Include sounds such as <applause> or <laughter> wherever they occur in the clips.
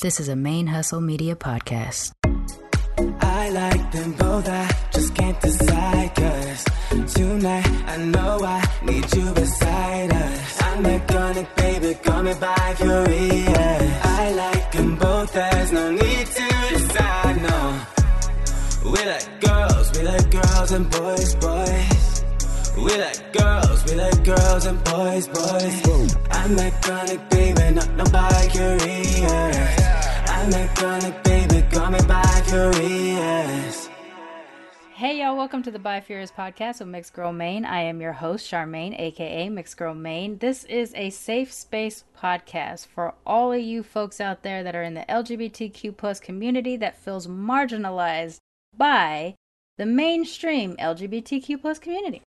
This is a Main Hustle Media podcast. I like them both, I just can't decide. Cause tonight I know I need you beside us. I'm biconic, baby, call me by curious. I like them both, there's no need to decide, no. We like girls, we like girls and boys, boys. We like girls, we like girls and boys, boys. I'm biconic, baby, not no bi-curious. By. Hey y'all, welcome to the Bifurious podcast with Mixed Girl Mane. I am your host, Sharmane, aka Mixed Girl Mane. This is a safe space podcast for all of you folks out there that are in the LGBTQ plus community that feels marginalized by the mainstream LGBTQ plus community.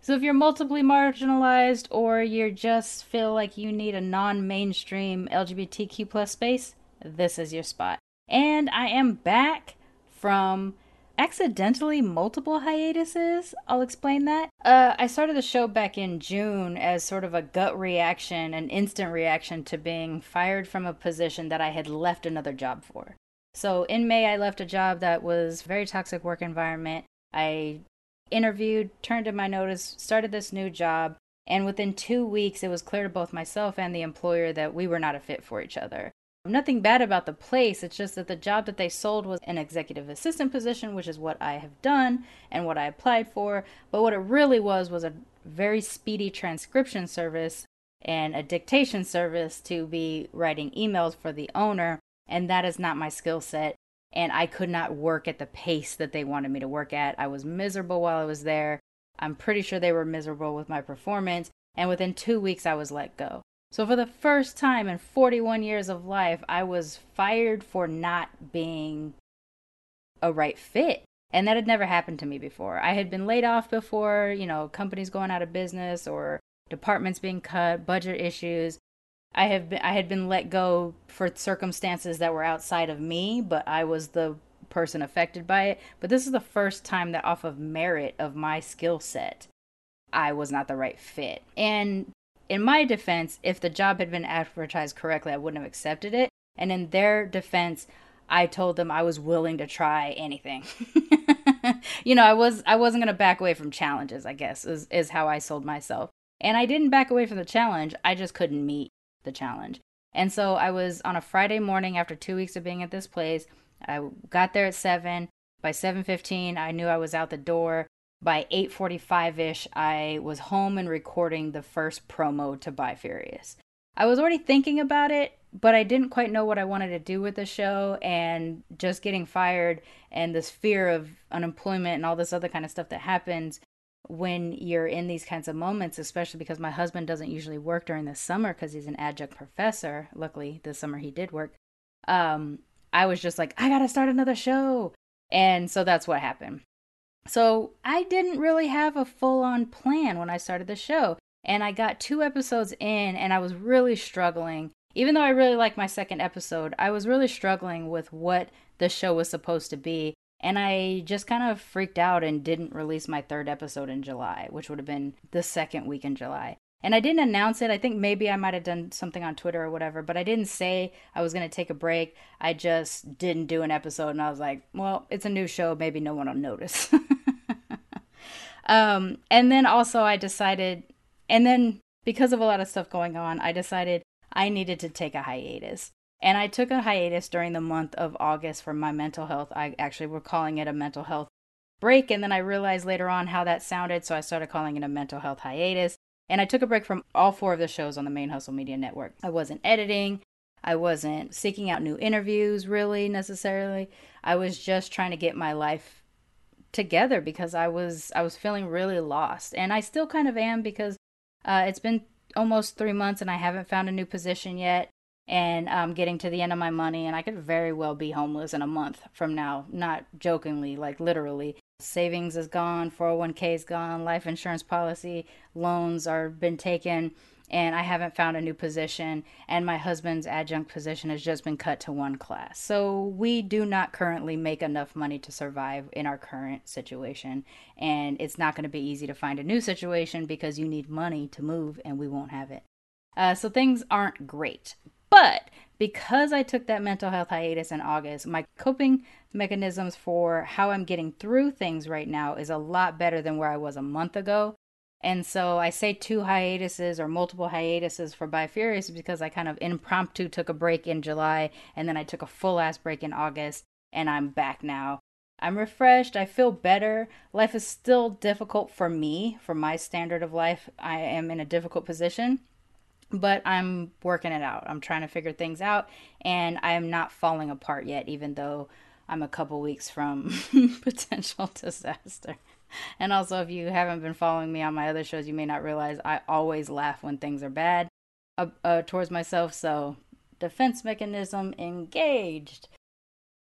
So if you're multiply marginalized or you just feel like you need a non-mainstream LGBTQ plus space, this is your spot. And I am back from accidentally multiple hiatuses. I'll explain that. Uh, I started the show back in June as sort of a gut reaction, an instant reaction to being fired from a position that I had left another job for. So in May, I left a job that was very toxic work environment. I interviewed, turned in my notice, started this new job, and within two weeks, it was clear to both myself and the employer that we were not a fit for each other. Nothing bad about the place, it's just that the job that they sold was an executive assistant position, which is what I have done and what I applied for. But what it really was was a very speedy transcription service and a dictation service to be writing emails for the owner. And that is not my skill set. And I could not work at the pace that they wanted me to work at. I was miserable while I was there. I'm pretty sure they were miserable with my performance. And within two weeks, I was let go. So, for the first time in 41 years of life, I was fired for not being a right fit. And that had never happened to me before. I had been laid off before, you know, companies going out of business or departments being cut, budget issues. I have been I had been let go for circumstances that were outside of me, but I was the person affected by it. But this is the first time that off of merit of my skill set, I was not the right fit. And in my defense, if the job had been advertised correctly, I wouldn't have accepted it. And in their defense, I told them I was willing to try anything. <laughs> you know, I was I wasn't going to back away from challenges, I guess, is is how I sold myself. And I didn't back away from the challenge. I just couldn't meet the challenge. And so I was on a Friday morning after 2 weeks of being at this place. I got there at 7. By 7:15, I knew I was out the door by 8:45ish I was home and recording the first promo to Bifurious. I was already thinking about it, but I didn't quite know what I wanted to do with the show and just getting fired and this fear of unemployment and all this other kind of stuff that happens when you're in these kinds of moments, especially because my husband doesn't usually work during the summer because he's an adjunct professor. Luckily, this summer he did work. Um, I was just like, I gotta start another show. And so that's what happened. So I didn't really have a full on plan when I started the show. And I got two episodes in and I was really struggling. Even though I really liked my second episode, I was really struggling with what the show was supposed to be. And I just kind of freaked out and didn't release my third episode in July, which would have been the second week in July. And I didn't announce it. I think maybe I might have done something on Twitter or whatever, but I didn't say I was going to take a break. I just didn't do an episode and I was like, well, it's a new show. Maybe no one will notice. <laughs> um, and then also I decided, and then because of a lot of stuff going on, I decided I needed to take a hiatus. And I took a hiatus during the month of August for my mental health. I actually were calling it a mental health break. And then I realized later on how that sounded. So I started calling it a mental health hiatus. And I took a break from all four of the shows on the main Hustle Media Network. I wasn't editing. I wasn't seeking out new interviews really necessarily. I was just trying to get my life together because I was I was feeling really lost. And I still kind of am because uh, it's been almost three months and I haven't found a new position yet. And I'm getting to the end of my money, and I could very well be homeless in a month from now. Not jokingly, like literally. Savings is gone, 401k is gone, life insurance policy, loans are been taken, and I haven't found a new position. And my husband's adjunct position has just been cut to one class. So we do not currently make enough money to survive in our current situation. And it's not going to be easy to find a new situation because you need money to move, and we won't have it. Uh, so things aren't great. But because I took that mental health hiatus in August, my coping mechanisms for how I'm getting through things right now is a lot better than where I was a month ago. And so I say two hiatuses or multiple hiatuses for Bifurious because I kind of impromptu took a break in July and then I took a full ass break in August and I'm back now. I'm refreshed. I feel better. Life is still difficult for me, for my standard of life. I am in a difficult position but I'm working it out. I'm trying to figure things out, and I am not falling apart yet, even though I'm a couple weeks from <laughs> potential <laughs> disaster. And also, if you haven't been following me on my other shows, you may not realize I always laugh when things are bad uh, uh, towards myself. So, defense mechanism engaged.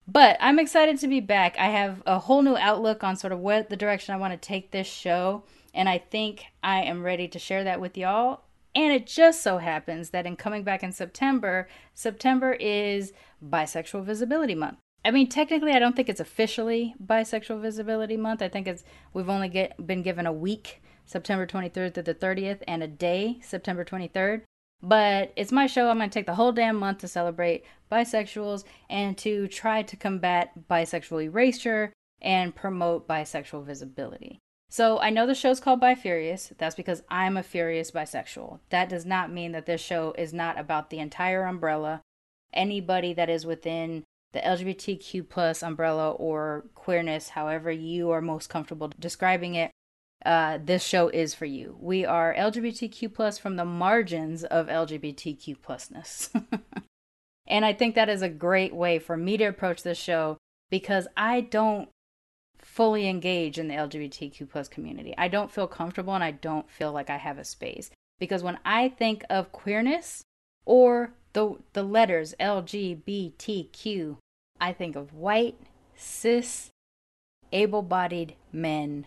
But I'm excited to be back. I have a whole new outlook on sort of what the direction I want to take this show. And I think I am ready to share that with y'all and it just so happens that in coming back in September, September is Bisexual Visibility Month. I mean, technically, I don't think it's officially Bisexual Visibility Month. I think it's we've only get, been given a week, September 23rd to the 30th, and a day, September 23rd. But it's my show. I'm going to take the whole damn month to celebrate bisexuals and to try to combat bisexual erasure and promote bisexual visibility. So I know the show's called Bifurious. That's because I'm a furious bisexual. That does not mean that this show is not about the entire umbrella. Anybody that is within the LGBTQ plus umbrella or queerness, however you are most comfortable describing it, uh, this show is for you. We are LGBTQ plus from the margins of LGBTQ plusness. <laughs> and I think that is a great way for me to approach this show because I don't fully engage in the LGBTQ plus community. I don't feel comfortable and I don't feel like I have a space. Because when I think of queerness or the the letters LGBTQ, I think of white, cis, able-bodied men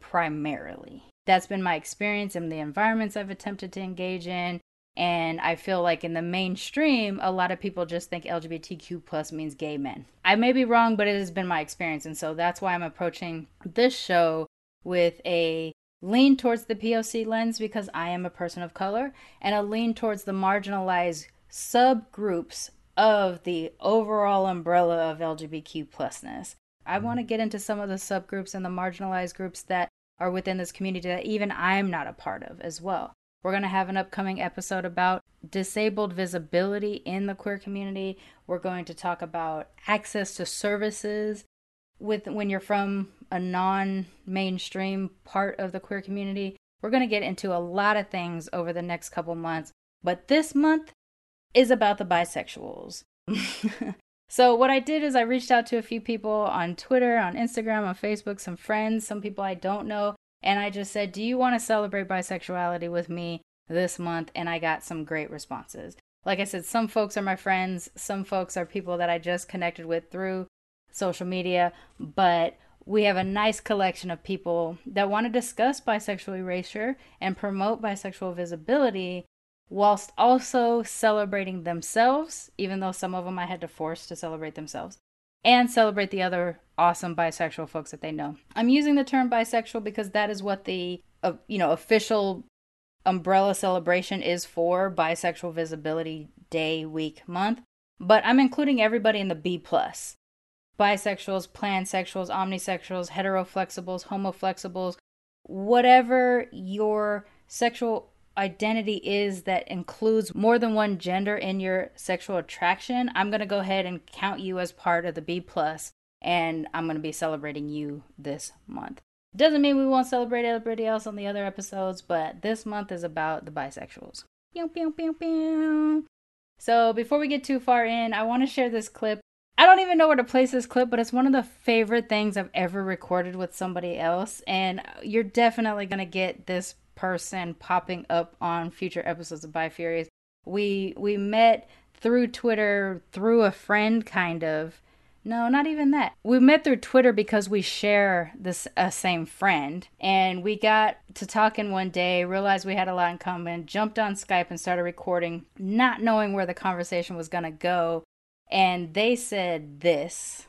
primarily. That's been my experience in the environments I've attempted to engage in and I feel like in the mainstream, a lot of people just think LGBTQ plus means gay men. I may be wrong, but it has been my experience. And so that's why I'm approaching this show with a lean towards the POC lens because I am a person of color and a lean towards the marginalized subgroups of the overall umbrella of LGBTQ plusness. I want to mm. get into some of the subgroups and the marginalized groups that are within this community that even I'm not a part of as well. We're going to have an upcoming episode about disabled visibility in the queer community. We're going to talk about access to services with when you're from a non-mainstream part of the queer community. We're going to get into a lot of things over the next couple months, but this month is about the bisexuals. <laughs> so what I did is I reached out to a few people on Twitter, on Instagram, on Facebook, some friends, some people I don't know and I just said, Do you want to celebrate bisexuality with me this month? And I got some great responses. Like I said, some folks are my friends, some folks are people that I just connected with through social media, but we have a nice collection of people that want to discuss bisexual erasure and promote bisexual visibility whilst also celebrating themselves, even though some of them I had to force to celebrate themselves, and celebrate the other awesome bisexual folks that they know. I'm using the term bisexual because that is what the uh, you know official umbrella celebration is for bisexual visibility day week month but i'm including everybody in the b plus bisexuals pansexuals omnisexuals heteroflexibles homoflexibles whatever your sexual identity is that includes more than one gender in your sexual attraction, I'm going to go ahead and count you as part of the B plus and I'm going to be celebrating you this month. Doesn't mean we won't celebrate everybody else on the other episodes, but this month is about the bisexuals. Pew, pew, pew, pew. So before we get too far in, I want to share this clip. I don't even know where to place this clip, but it's one of the favorite things I've ever recorded with somebody else. And you're definitely going to get this person popping up on future episodes of Bifurious. We we met through Twitter through a friend kind of. No, not even that. We met through Twitter because we share this uh, same friend, and we got to talking one day, realized we had a lot in common, jumped on Skype and started recording, not knowing where the conversation was gonna go. And they said this.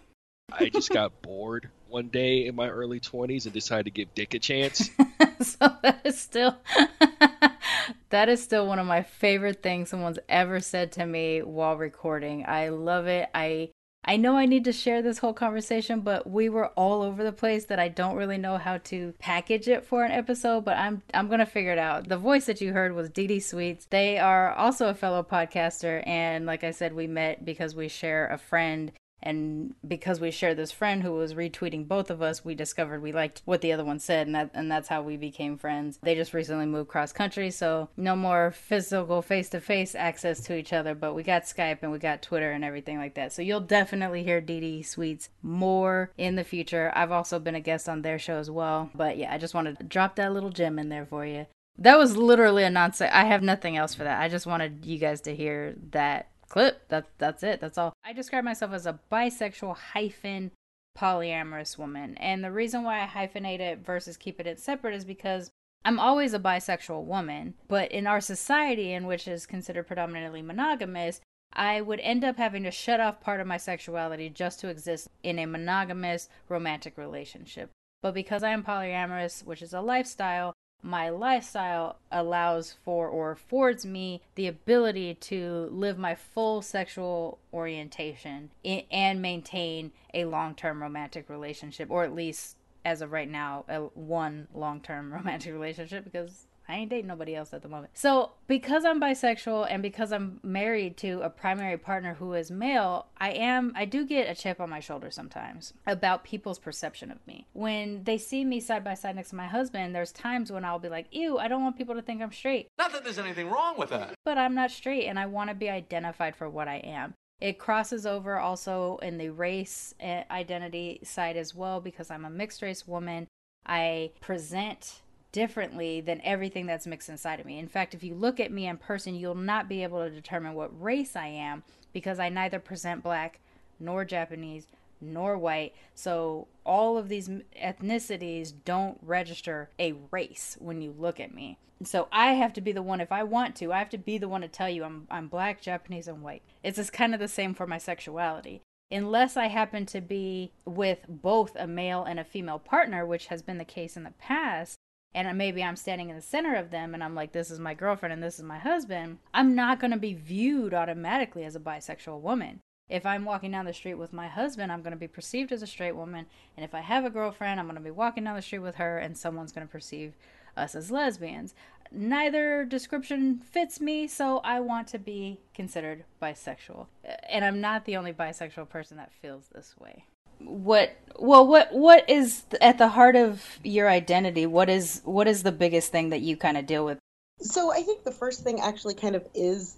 I just got bored one day in my early 20s and decided to give Dick a chance. <laughs> so that is still <laughs> That is still one of my favorite things someone's ever said to me while recording. I love it. I I know I need to share this whole conversation, but we were all over the place that I don't really know how to package it for an episode, but I'm I'm to figure it out. The voice that you heard was Dee Dee Sweets. They are also a fellow podcaster and like I said we met because we share a friend and because we shared this friend who was retweeting both of us we discovered we liked what the other one said and that and that's how we became friends they just recently moved cross country so no more physical face-to-face access to each other but we got skype and we got twitter and everything like that so you'll definitely hear Dee Sweets more in the future i've also been a guest on their show as well but yeah i just wanted to drop that little gem in there for you that was literally a nonsense. I have nothing else for that. I just wanted you guys to hear that clip. That that's it. That's all. I describe myself as a bisexual hyphen polyamorous woman. And the reason why I hyphenate it versus keep it in separate is because I'm always a bisexual woman, but in our society in which is considered predominantly monogamous, I would end up having to shut off part of my sexuality just to exist in a monogamous romantic relationship. But because I am polyamorous, which is a lifestyle, my lifestyle allows for or affords me the ability to live my full sexual orientation and maintain a long-term romantic relationship or at least as of right now a one long-term <laughs> romantic relationship because I ain't dating nobody else at the moment. So, because I'm bisexual and because I'm married to a primary partner who is male, I am I do get a chip on my shoulder sometimes about people's perception of me. When they see me side by side next to my husband, there's times when I'll be like, "Ew, I don't want people to think I'm straight." Not that there's anything wrong with that. But I'm not straight and I want to be identified for what I am. It crosses over also in the race eh, identity side as well because I'm a mixed race woman. I present differently than everything that's mixed inside of me. In fact, if you look at me in person, you'll not be able to determine what race I am because I neither present black nor Japanese nor white. So all of these ethnicities don't register a race when you look at me. So I have to be the one if I want to, I have to be the one to tell you I'm I'm black, Japanese and white. It's just kind of the same for my sexuality. Unless I happen to be with both a male and a female partner, which has been the case in the past, and maybe I'm standing in the center of them and I'm like, this is my girlfriend and this is my husband, I'm not going to be viewed automatically as a bisexual woman. If I'm walking down the street with my husband, I'm going to be perceived as a straight woman. And if I have a girlfriend, I'm going to be walking down the street with her and someone's going to perceive us as lesbians. Neither description fits me, so I want to be considered bisexual. And I'm not the only bisexual person that feels this way what well what what is at the heart of your identity what is what is the biggest thing that you kind of deal with so i think the first thing actually kind of is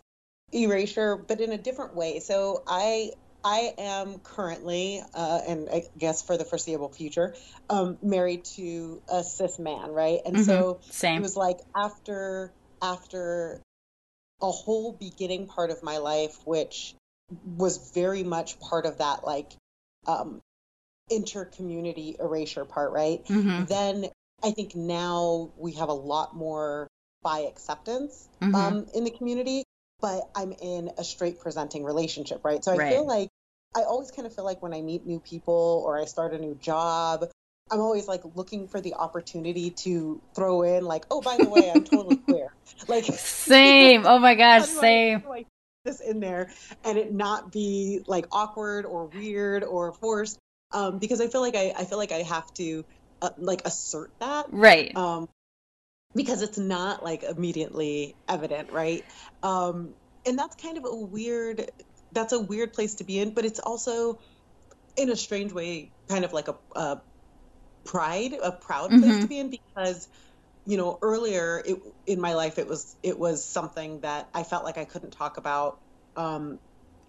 erasure but in a different way so i i am currently uh, and i guess for the foreseeable future um, married to a cis man right and mm-hmm. so Same. it was like after after a whole beginning part of my life which was very much part of that like um, inter-community erasure part, right? Mm-hmm. Then I think now we have a lot more bi acceptance mm-hmm. um, in the community, but I'm in a straight presenting relationship, right? So I right. feel like I always kind of feel like when I meet new people or I start a new job, I'm always like looking for the opportunity to throw in like, oh, by the way, I'm totally <laughs> queer. Like same. Oh my gosh, same. I, like this in there and it not be like awkward or weird or forced um, because I feel like I, I feel like I have to uh, like assert that. Right. Um, because it's not like immediately evident right? Um, and that's kind of a weird that's a weird place to be in but it's also in a strange way kind of like a, a pride a proud place mm-hmm. to be in because you know earlier it, in my life it was it was something that I felt like I couldn't talk about um,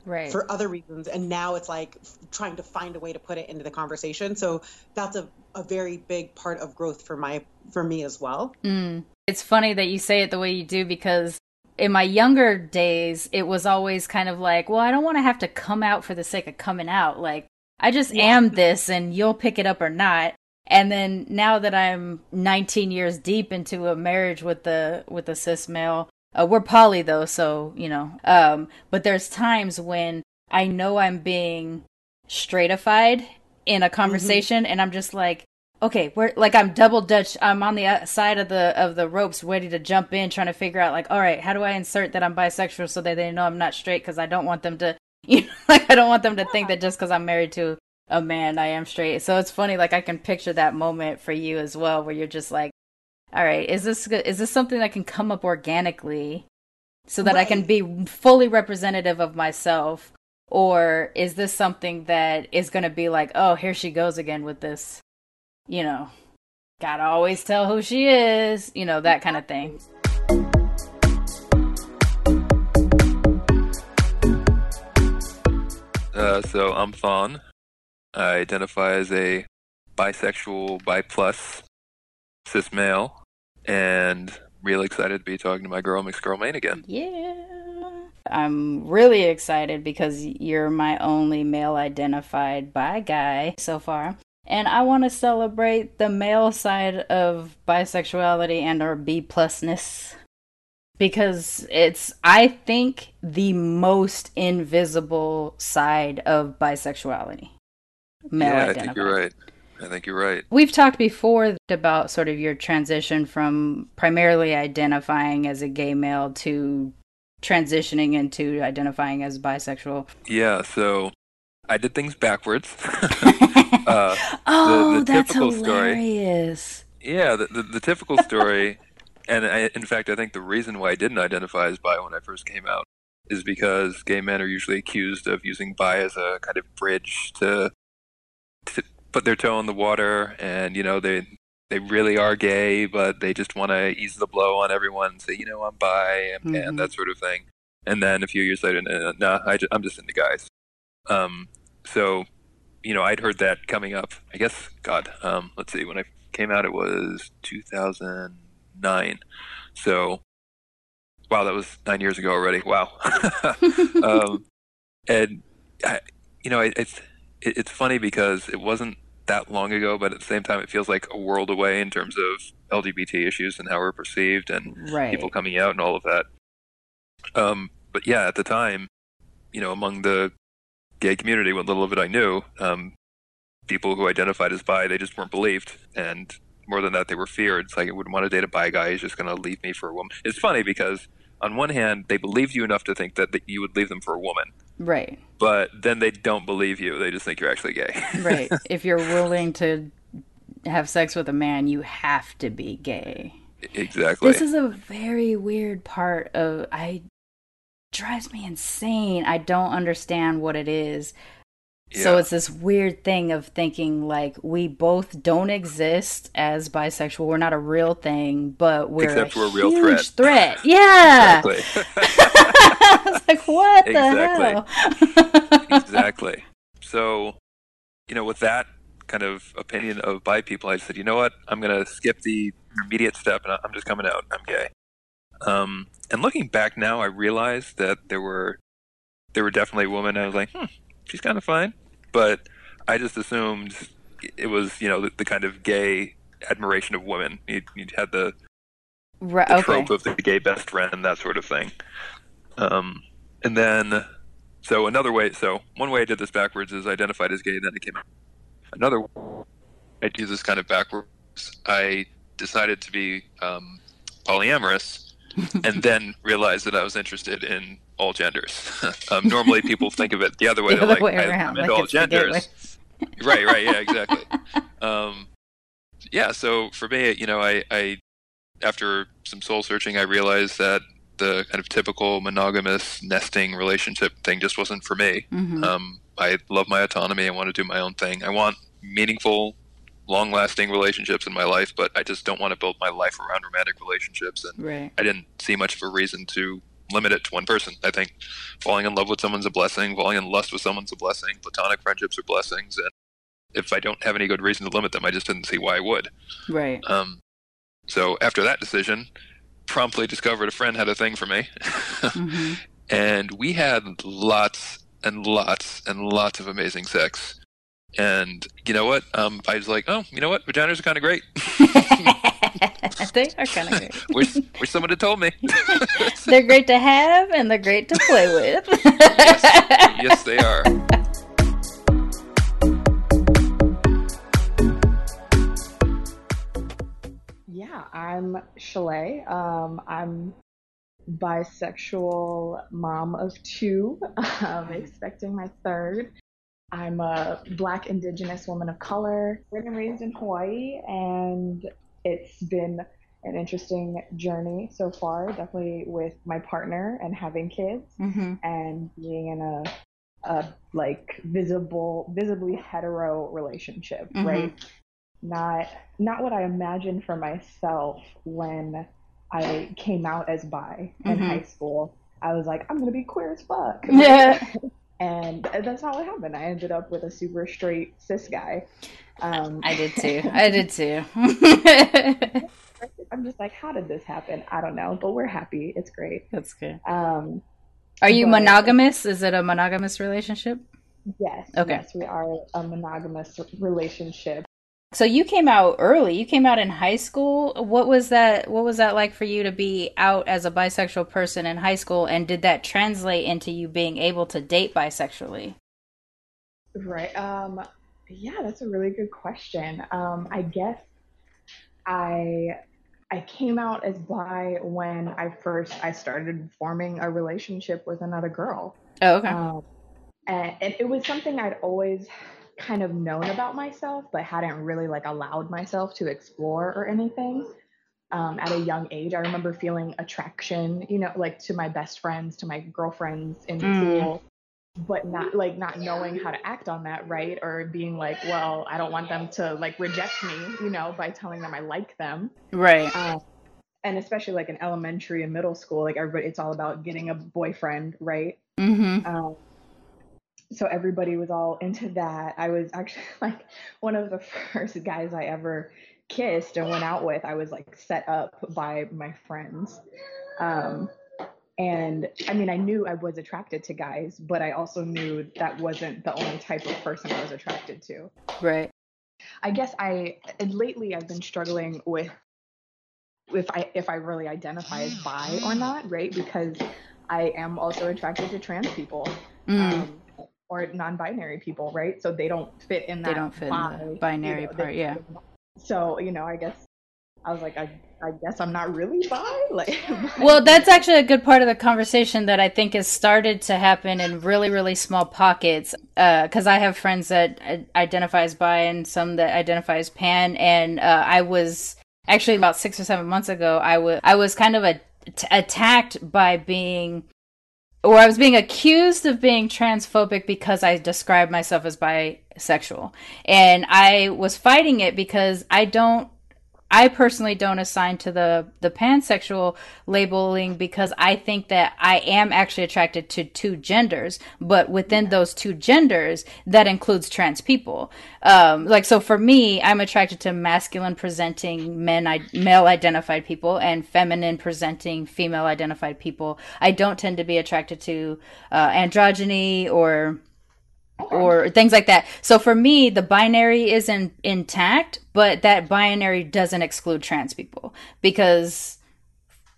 right. for other reasons. And now it's like trying to find a way to put it into the conversation. So that's a, a very big part of growth for my for me as well. Mm. It's funny that you say it the way you do because in my younger days, it was always kind of like, well, I don't want to have to come out for the sake of coming out. Like, I just yeah. am this and you'll pick it up or not. And then now that I'm 19 years deep into a marriage with the with a cis male, uh, we're poly though, so you know. Um, but there's times when I know I'm being stratified in a conversation, mm-hmm. and I'm just like, okay, we're like I'm double dutch. I'm on the uh, side of the of the ropes, ready to jump in, trying to figure out like, all right, how do I insert that I'm bisexual so that they know I'm not straight? Because I don't want them to, <laughs> you know, like I don't want them to think that just because I'm married to a man, I am straight. So it's funny, like I can picture that moment for you as well, where you're just like, all right, is this is this something that can come up organically, so that right. I can be fully representative of myself? Or is this something that is going to be like, oh, here she goes again with this you know, gotta always tell who she is, you know, that kind of thing. Uh, so I'm Thon. I identify as a bisexual, bi plus, cis male, and really excited to be talking to my girl, Mixed Girl Mane again. Yeah. I'm really excited because you're my only male identified bi guy so far. And I want to celebrate the male side of bisexuality and our B plusness because it's I think the most invisible side of bisexuality. Male yeah, I think you're right. I think you're right. We've talked before about sort of your transition from primarily identifying as a gay male to transitioning into identifying as bisexual. Yeah, so I did things backwards. <laughs> uh, oh, <laughs> the, the that's hilarious. Story, yeah, the, the, the typical story, <laughs> and I, in fact, I think the reason why I didn't identify as bi when I first came out is because gay men are usually accused of using bi as a kind of bridge to to put their toe in the water, and you know they they really are gay, but they just want to ease the blow on everyone and say, you know, I'm bi and, mm-hmm. and that sort of thing. And then a few years later, no, nah, I am just into guys. Um, so, you know, I'd heard that coming up. I guess, God, um, let's see, when I came out, it was 2009. So, wow, that was nine years ago already. Wow. <laughs> <laughs> um, and I, you know, it, it's it, it's funny because it wasn't that long ago, but at the same time, it feels like a world away in terms of LGBT issues and how we're perceived and right. people coming out and all of that. Um, but yeah, at the time, you know, among the gay community, what little of it I knew, um, people who identified as bi, they just weren't believed. And more than that, they were feared. It's like, I wouldn't want to date a bi guy. He's just going to leave me for a woman. It's funny because, on one hand, they believed you enough to think that, that you would leave them for a woman. Right. But then they don't believe you. They just think you're actually gay. <laughs> right. If you're willing to have sex with a man, you have to be gay. Exactly. This is a very weird part of I drives me insane. I don't understand what it is. Yeah. So it's this weird thing of thinking like we both don't exist as bisexual. We're not a real thing, but we're Except a we're a real threat. threat. <laughs> Yeah. Exactly. <laughs> I was like, what exactly. the hell? exactly. So, you know, with that kind of opinion of bi people, I said, you know what? I'm going to skip the immediate step and I'm just coming out. I'm gay. Um, and looking back now, I realized that there were there were definitely women. I was like, hmm, she's kind of fine, but I just assumed it was you know the, the kind of gay admiration of women. You, you had the, right, the trope of the gay best friend, that sort of thing. Um, and then, so another way, so one way I did this backwards is identified as gay, and then it came out. Another, I do this kind of backwards. I decided to be um, polyamorous <laughs> and then realized that I was interested in all genders. <laughs> um, normally, people think of it the other way. <laughs> The other like, way around, like all genders. right, right, yeah, exactly. Um, yeah, so for me, you know, I, I after some soul searching, I realized that the kind of typical monogamous nesting relationship thing just wasn't for me. Mm-hmm. Um, I love my autonomy. I want to do my own thing. I want meaningful long lasting relationships in my life, but I just don't want to build my life around romantic relationships. And right. I didn't see much of a reason to limit it to one person. I think falling in love with someone's a blessing, falling in lust with someone's a blessing, platonic friendships are blessings. And if I don't have any good reason to limit them, I just didn't see why I would. Right. Um, so after that decision, promptly discovered a friend had a thing for me. mm-hmm. <laughs> And we had lots and lots and lots of amazing sex. And you know what? Um, I was like, oh, you know what? Vaginas are kind of great. <laughs> <laughs> they are kind of great. <laughs> wish, wish someone had told me. they're great to have and they're great to play with. yes, yes, they are. Yeah, I'm Chalé. Um, I'm bisexual mom of two, um, expecting my third. I'm a Black Indigenous woman of color, born and raised in Hawaii, and it's been an interesting journey so far. Definitely with my partner and having kids, Mm-hmm. and being in a, a like visible, visibly hetero relationship, Mhm. right? Not not what I imagined for myself when I came out as bi in Mhm. high school. I was like, I'm gonna be queer as fuck. Yeah. <laughs> <laughs> And that's not what happened. I ended up with a super straight cis guy. Um, I did too. <laughs> I did too. <laughs> I'm just like, how did this happen? I don't know, but we're happy. It's great. That's good. Um, Are you But- monogamous? Is it a monogamous relationship? yes, Okay. yes, we are a monogamous relationship. So you came out early. You came out in high school. What was that what was that like for you to be out as a bisexual person in high school and did that translate into you being able to date bisexually? Right. Um, yeah, that's a really good question. Um, I guess I I came out as bi when I first I started forming a relationship with another girl. Oh, okay. Um, and, and it was something I'd always kind of known about myself, but hadn't really like allowed myself to explore or anything. Um, at a young age, I remember feeling attraction, you know, like to my best friends, to my girlfriends in Mm. school, but not like not knowing how to act on that, right? Or being like, well, I don't want them to like reject me, you know, by telling them I like them. right. Um, and especially like in elementary and middle school, like everybody, it's all about getting a boyfriend, right? Mhm. Um, so everybody was all <laughs> into that. I was actually <laughs> like one of the first guys I ever kissed and went out with. I was like set up by my friends. Um, and I mean, I knew I was attracted to guys, but I also knew that wasn't the only type of person I was attracted to. Right. I guess I lately I've been struggling with if I if I really identify as bi or not, right? Because I am also attracted to trans people Mm. um, or non-binary people, right? So they don't fit in that. They don't fit in the binary you know, part, yeah. So you know, I guess I was like, I I guess I'm not really bi. <laughs> Like, <laughs> Well, that's actually a good part of the conversation that I think has started to happen in really, really small pockets. Because I have friends that uh, identify as bi and some that identify as pan, and uh, I was actually about six or seven months ago. I was I was kind of a, t- attacked by being, or I was being accused of being transphobic because I described myself as bisexual, and I was fighting it because I don't I personally don't assign to the the pansexual labeling because I think that I am actually attracted to two genders, but within those two genders, that includes trans people. Um, like so, for me, I'm attracted to masculine presenting men, I, male identified people, and feminine presenting female identified people. I don't tend to be attracted to uh, androgyny or or things like that. So for me, the binary is in, intact, but that binary doesn't exclude trans people because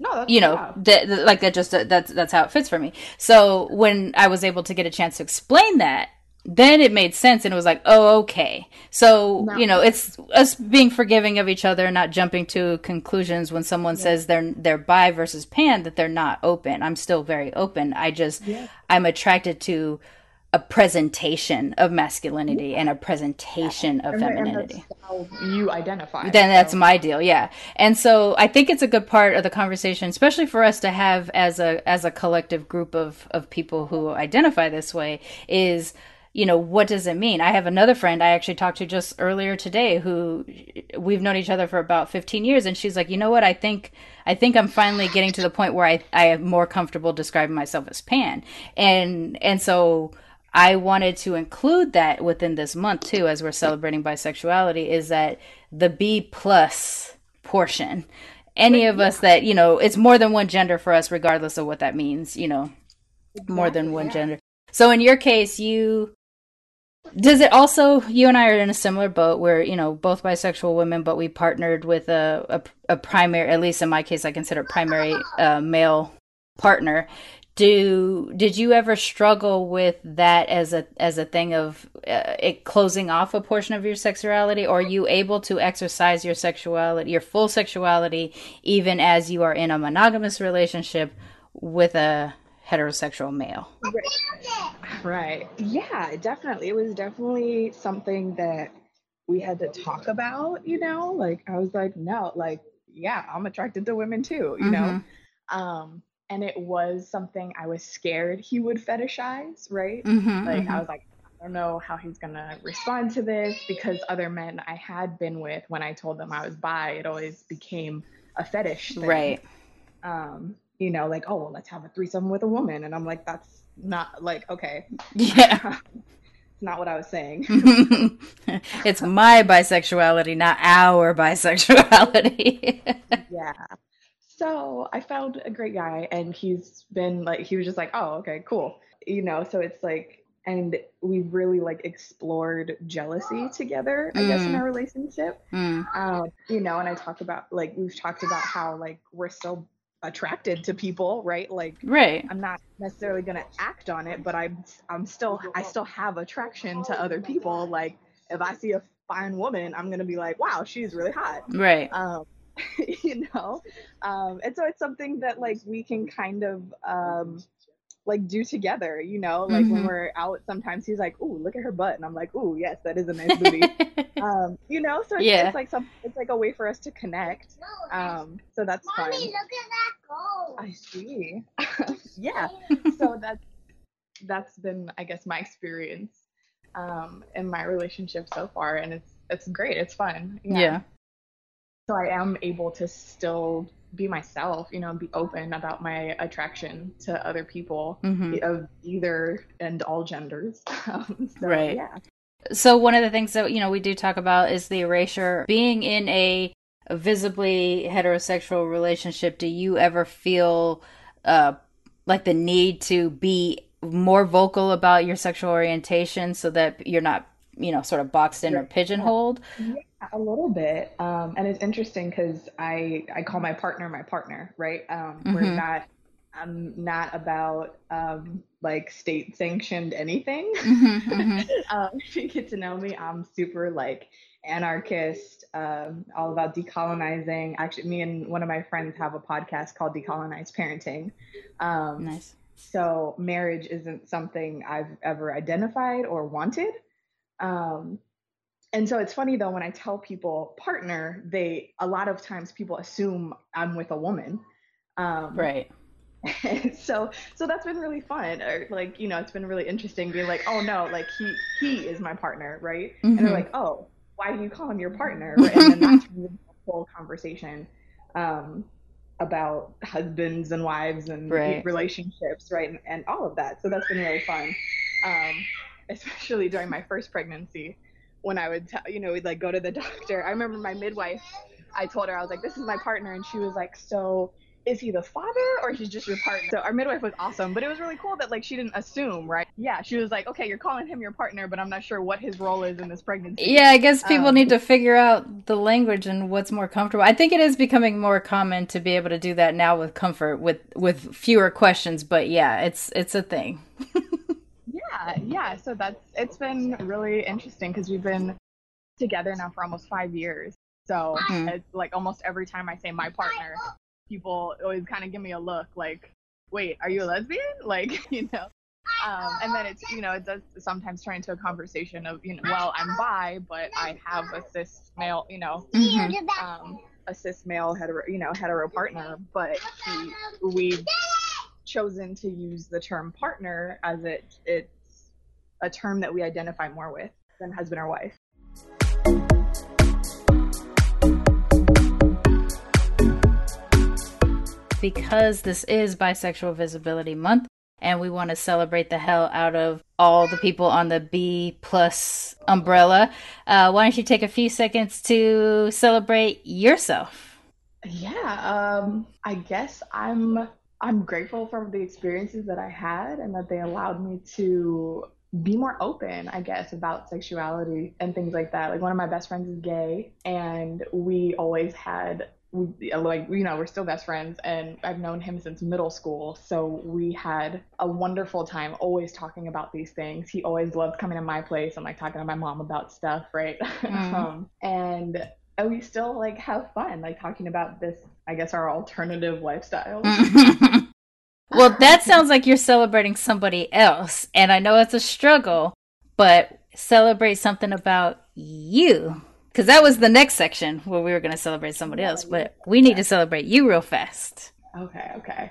no, you know, yeah. like that just that's that's how it fits for me. So when I was able to get a chance to explain that, then it made sense and it was like, oh, okay. So No. you know, it's us being forgiving of each other, not jumping to conclusions when someone says they're they're bi versus pan that they're not open. I'm still very open. I just I'm attracted to a presentation of masculinity and a presentation of And, femininity. you identify. then that's my deal yeah. And so i think it's a good part of the conversation especially for us to have as a as a collective group of of people who identify this way is you know what does it mean? I have another friend i actually talked to just earlier today who we've known each other for about 15 years and she's like you know what? I think i think i'm finally getting to the point where i i am more comfortable describing myself as pan. And and so I wanted to include that within this month too, as we're celebrating bisexuality, is that the B plus portion. Any of us that, you know, it's more than one gender for us, regardless of what that means, you know, more than one gender. So in your case, you does it also you and I are in a similar boat where, you know, both bisexual women, but we partnered with a a, a primary at least in my case I consider primary uh, male partner do did you ever struggle with that as a as a thing of uh, it closing off a portion of your sexuality? Or are you able to exercise your sexuality your full sexuality even as you are in a monogamous relationship with a heterosexual male? Right. right yeah definitely. It was definitely something that we had to talk about you know? Like i was like no like yeah i'm attracted to women too you mm-hmm. know um and it was something I was scared he would fetishize, right? Mm-hmm, like mm-hmm. I was like, I don't know how he's gonna respond to this because other men I had been with, when I told them I was bi, it always became a fetish thing. Right. Um, you know, like, oh well, let's have a threesome with a woman, and I'm like, that's not like okay. Yeah. <laughs> it's not what I was saying. <laughs> it's my bisexuality, not our bisexuality. <laughs> yeah. So I found a great guy, and he's been like, he was just like, oh, okay, cool. You know, so it's like, and we really like explored jealousy together, I mm. guess, in mm. our relationship. Mm. Um, you know, and I talk about like, we've talked about how like we're so attracted to people, right? Like, right. I'm not necessarily going to act on it, but I'm, I'm still, I still have attraction to other people. Like, if I see a fine woman, I'm going to be like, wow, she's really hot. Right. Um, <laughs> you know? Um and so it's something that like we can kind of um like do together you know? Like mm-hmm. when we're out sometimes he's like oh look at her butt. And i'm like oh yes that is a nice booty. <laughs> Um you know? So it's, yeah. it's like some it's like a way for us to connect. Um so that's Mommy, fun. look at that goal. i see. <laughs> Yeah. So that's that's been i guess my experience um in my relationship so far and it's it's great. It's fun. Yeah. yeah so I am able to still be myself, you know, be open about my attraction to other people mm-hmm. of either and all genders. Um, <laughs> so, right. Yeah. So one of the things that you know we do talk about is the erasure. Being in a, a visibly heterosexual relationship, do you ever feel uh, like the need to be more vocal about your sexual orientation so that you're not, you know, sort of boxed in or pigeonholed? A little bit, um, and it's interesting because I I call my partner my partner, right? Um, mm-hmm. We're not I'm not about um, like state sanctioned anything. Mm-hmm, mm-hmm. <laughs> um, if you get to know me, I'm super like anarchist, um, all about decolonizing. Actually, me and one of my friends have a podcast called Decolonized Parenting. Um, nice. So marriage isn't something I've ever identified or wanted. Um, and so it's funny though when I tell people partner, they a lot of times people assume I'm with a woman. Um, right. <laughs> so so that's been really fun. Or like you know, it's been really interesting being like, oh no, like he he is my partner, right? Mm-hmm. And they're mm-hmm. like, oh, why do you call him your partner? Right? And then that's the whole conversation um, about husbands and wives and right. relationships, right? And, and, all of that. So that's been really fun, um, especially during my first pregnancy when I would, tell, you know, we'd like go to the <laughs> doctor. I remember my midwife. I told her I was like, "This is my partner," and she was like, "So." Is he the father or he's just your partner? So our midwife was awesome, but it was really cool that like she didn't assume, right? Yeah, she was like, okay, you're calling him your partner, but I'm not sure what his role is in this pregnancy. Yeah, I guess people um, need to figure out the language and what's more comfortable. I think it is becoming more common to be able to do that now with comfort, with with fewer questions. But yeah, it's it's a thing. <laughs> yeah. So that's it's been really interesting because we've been together now for almost five years. So mm-hmm. it's like almost every time I say my partner, people always kind of give me a look like, wait, are you a lesbian? <laughs> Like, you know. Um, and then it's you know it does sometimes turn into a conversation of you know well I'm bi but I have a cis male you know mm-hmm. um, a cis male hetero you know hetero partner but he, we've chosen to use the term partner as it it a term that we identify more with than husband or wife. Because this is Bisexual Visibility Month, and we want to celebrate the hell out of all the people on the B plus umbrella, uh, why don't you take a few seconds to celebrate yourself? Yeah, um, I guess I'm I'm grateful for the experiences that I had and that they allowed me to be more open, I guess, about sexuality and things like that. Like one of my best friends is gay, and we always had we, like you know we're still best friends and i've known him since middle school so we had a wonderful time always talking about these things he always loved coming to my place and like talking to my mom about stuff right <laughs> Mm. um, and and we still like have fun like talking about this i guess our alternative lifestyles <laughs> well, that sounds like you're celebrating somebody else, and I know it's a struggle, but celebrate something about you. Because that was the next section where we were going to celebrate somebody else, but we need to celebrate you real fast. Okay, okay.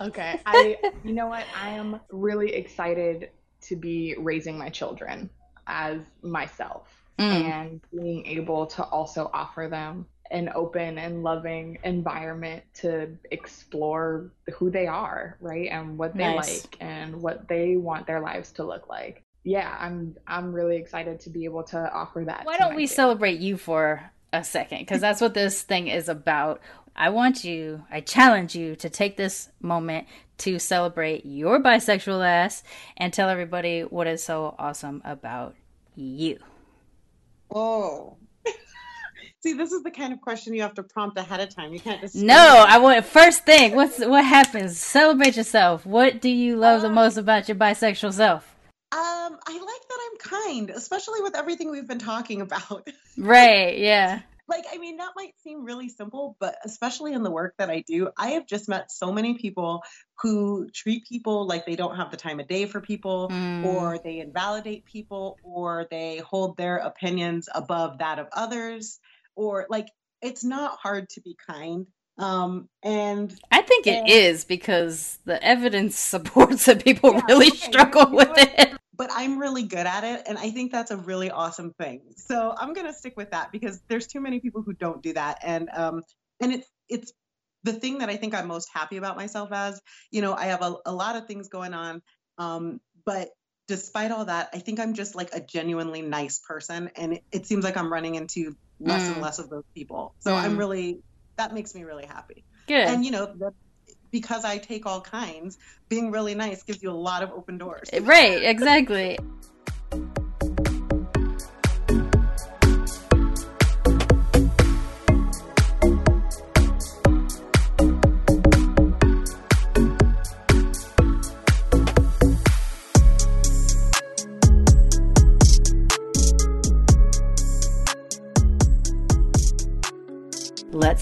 Okay. I <laughs> you know what? I am really excited to be raising my children as myself Mm. and being able to also offer them an open and loving environment to explore who they are, right? And what they Nice. like and what they want their lives to look like. Yeah, I'm I'm really excited to be able to offer that. Why don't we kids. celebrate you for a second? Because that's what this thing is about. I want you, I challenge you to take this moment to celebrate your bisexual ass and tell everybody what is so awesome about you. Oh. See, this is the kind of question you have to prompt ahead of time. You can't just No, I want first thing. What's what happens? Celebrate yourself. What do you love the most about your bisexual self? Um, I like that I'm kind, especially with everything we've been talking about. <laughs> Right? Yeah. like, I mean, that might seem really simple, but especially in the work that I do, I have just met so many people who treat people like they don't have the time of day for people, Mm. or they invalidate people, or they hold their opinions above that of others, or like it's not hard to be kind. Um, and I think it Yeah. is because the evidence <laughs> supports that people Yeah, really okay, struggle you know with it. but I'm really good at it, and I think that's a really awesome thing. So I'm gonna stick with that because there's too many people who don't do that, and um, and it's it's the thing that I think I'm most happy about myself as. You know, I have a, a lot of things going on, um, but despite all that, I think I'm just like a genuinely nice person, and it, it seems like I'm running into less Mm. and less of those people. So Mm. I'm really that makes me really happy. Good. And you know, the, because I take all kinds, being really nice gives you a lot of open doors. Right, exactly.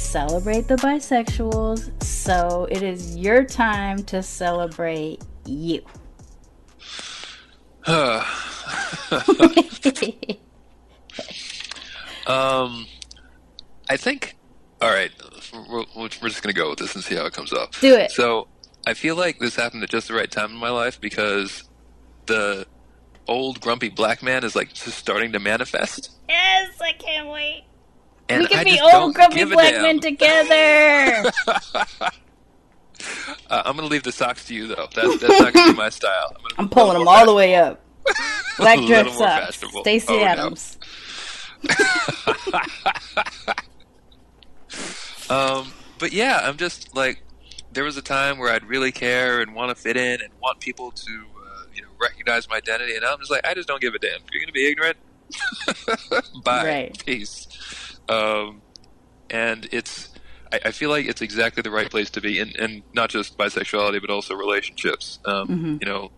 Celebrate the bisexuals. So it is your time to celebrate you. <laughs> um, I think. All right, we're, we're just gonna go with this and see how it comes up. Do it. So I feel like this happened at just the right time in my life because the old grumpy black man is like just starting to manifest. Yes, I can't wait. And we can I be old grumpy black men together. <laughs> Uh, I'm gonna leave the socks to you though. That's, that's not gonna be my style. I'm, I'm pulling them all the way up. Black <laughs> dress socks. Stacy Oh, no. Adams. <laughs> Um, but yeah, I'm just like, there was a time where I'd really care and want to fit in and want people to, uh, you know, recognize my identity, and I'm just like, I just don't give a damn. If you're gonna be ignorant, bye, Right. peace. Um, and it's, I, I feel like it's exactly the right place to be, and and not just bisexuality, but also relationships. Um, Mhm. You know,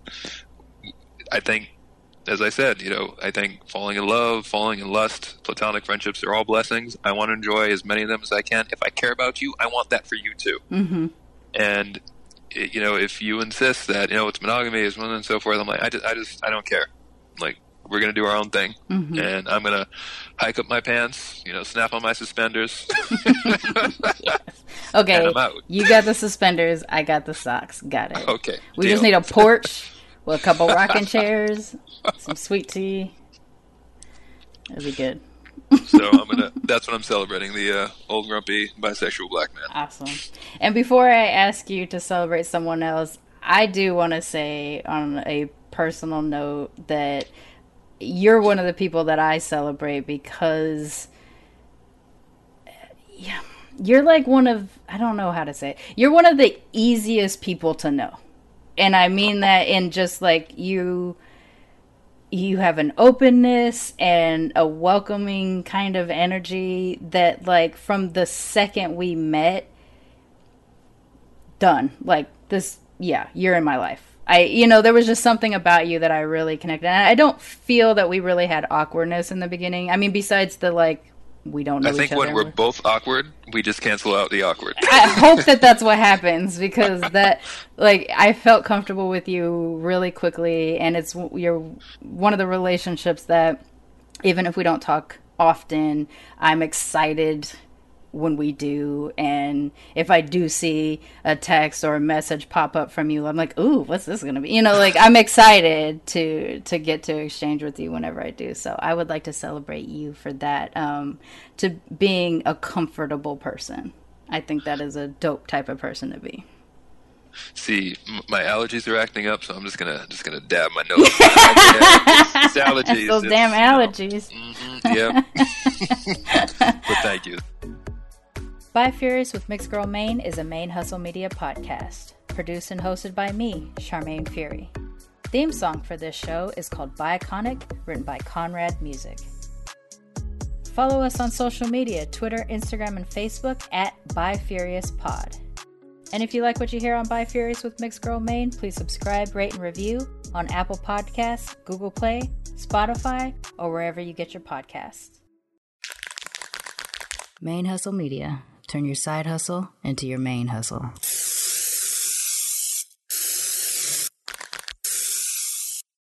I think. As I said, you know, I think falling in love, falling in lust, platonic friendships are all blessings. I want to enjoy as many of them as I can. If I care about you, I want that for you too. Mm-hmm. And you know, if you insist that you know it's monogamy is one and so forth, I'm like, I just, I just, I don't care. Like, we're gonna do our own thing, Mm-hmm. and I'm gonna hike up my pants, you know, snap on my suspenders, <laughs> Okay, I'm out. you got the suspenders. I got the socks. Got it. Okay, We just need a porch with a couple rocking chairs, some sweet tea. That'd be good. so I'm gonna. That's what I'm celebrating. The uh, old grumpy bisexual black man. Awesome. And before I ask you to celebrate someone else, I do want to say on a personal note that you're one of the people that I celebrate because yeah, you're like one of I don't know how to say it. You're one of the easiest people to know. And I mean that in just like you you have an openness and a welcoming kind of energy that like from the second we met done like this yeah you're in my life i you know there was just something about you that i really connected and i don't feel that we really had awkwardness in the beginning i mean besides the like we don't know I think when we're both awkward, we just cancel out the awkward. I hope that that's what happens because that like I felt comfortable with you really quickly and it's you're one of the relationships that even if we don't talk often, I'm excited when we do and if I do see a text or a message pop up from you, I'm like, "Ooh, what's this going to be?" You know, like I'm excited to to get to exchange with you whenever I do. So, I would like to celebrate you for that um to being a comfortable person. I think that is a dope type of person to be. See, my allergies are acting up, so I'm just gonna just gonna dab my nose. it's, <laughs> it's allergies. Those It's, damn you know, allergies. mhm, yeah. <laughs> but thank you. Bifurious with Mixed Girl Mane is a Mane Hustle Media podcast, produced and hosted by me, Sharmane Fury. Theme song for this show is called Biconic, written by Konrad Music. Follow us on social media Twitter, Instagram, and Facebook at Bifurious Pod. And if you like what you hear on Bifurious with Mixed Girl Mane, please subscribe, rate, and review on Apple Podcasts, Google Play, Spotify, or wherever you get your podcasts. Main Hustle Media. Turn your side hustle into your main hustle.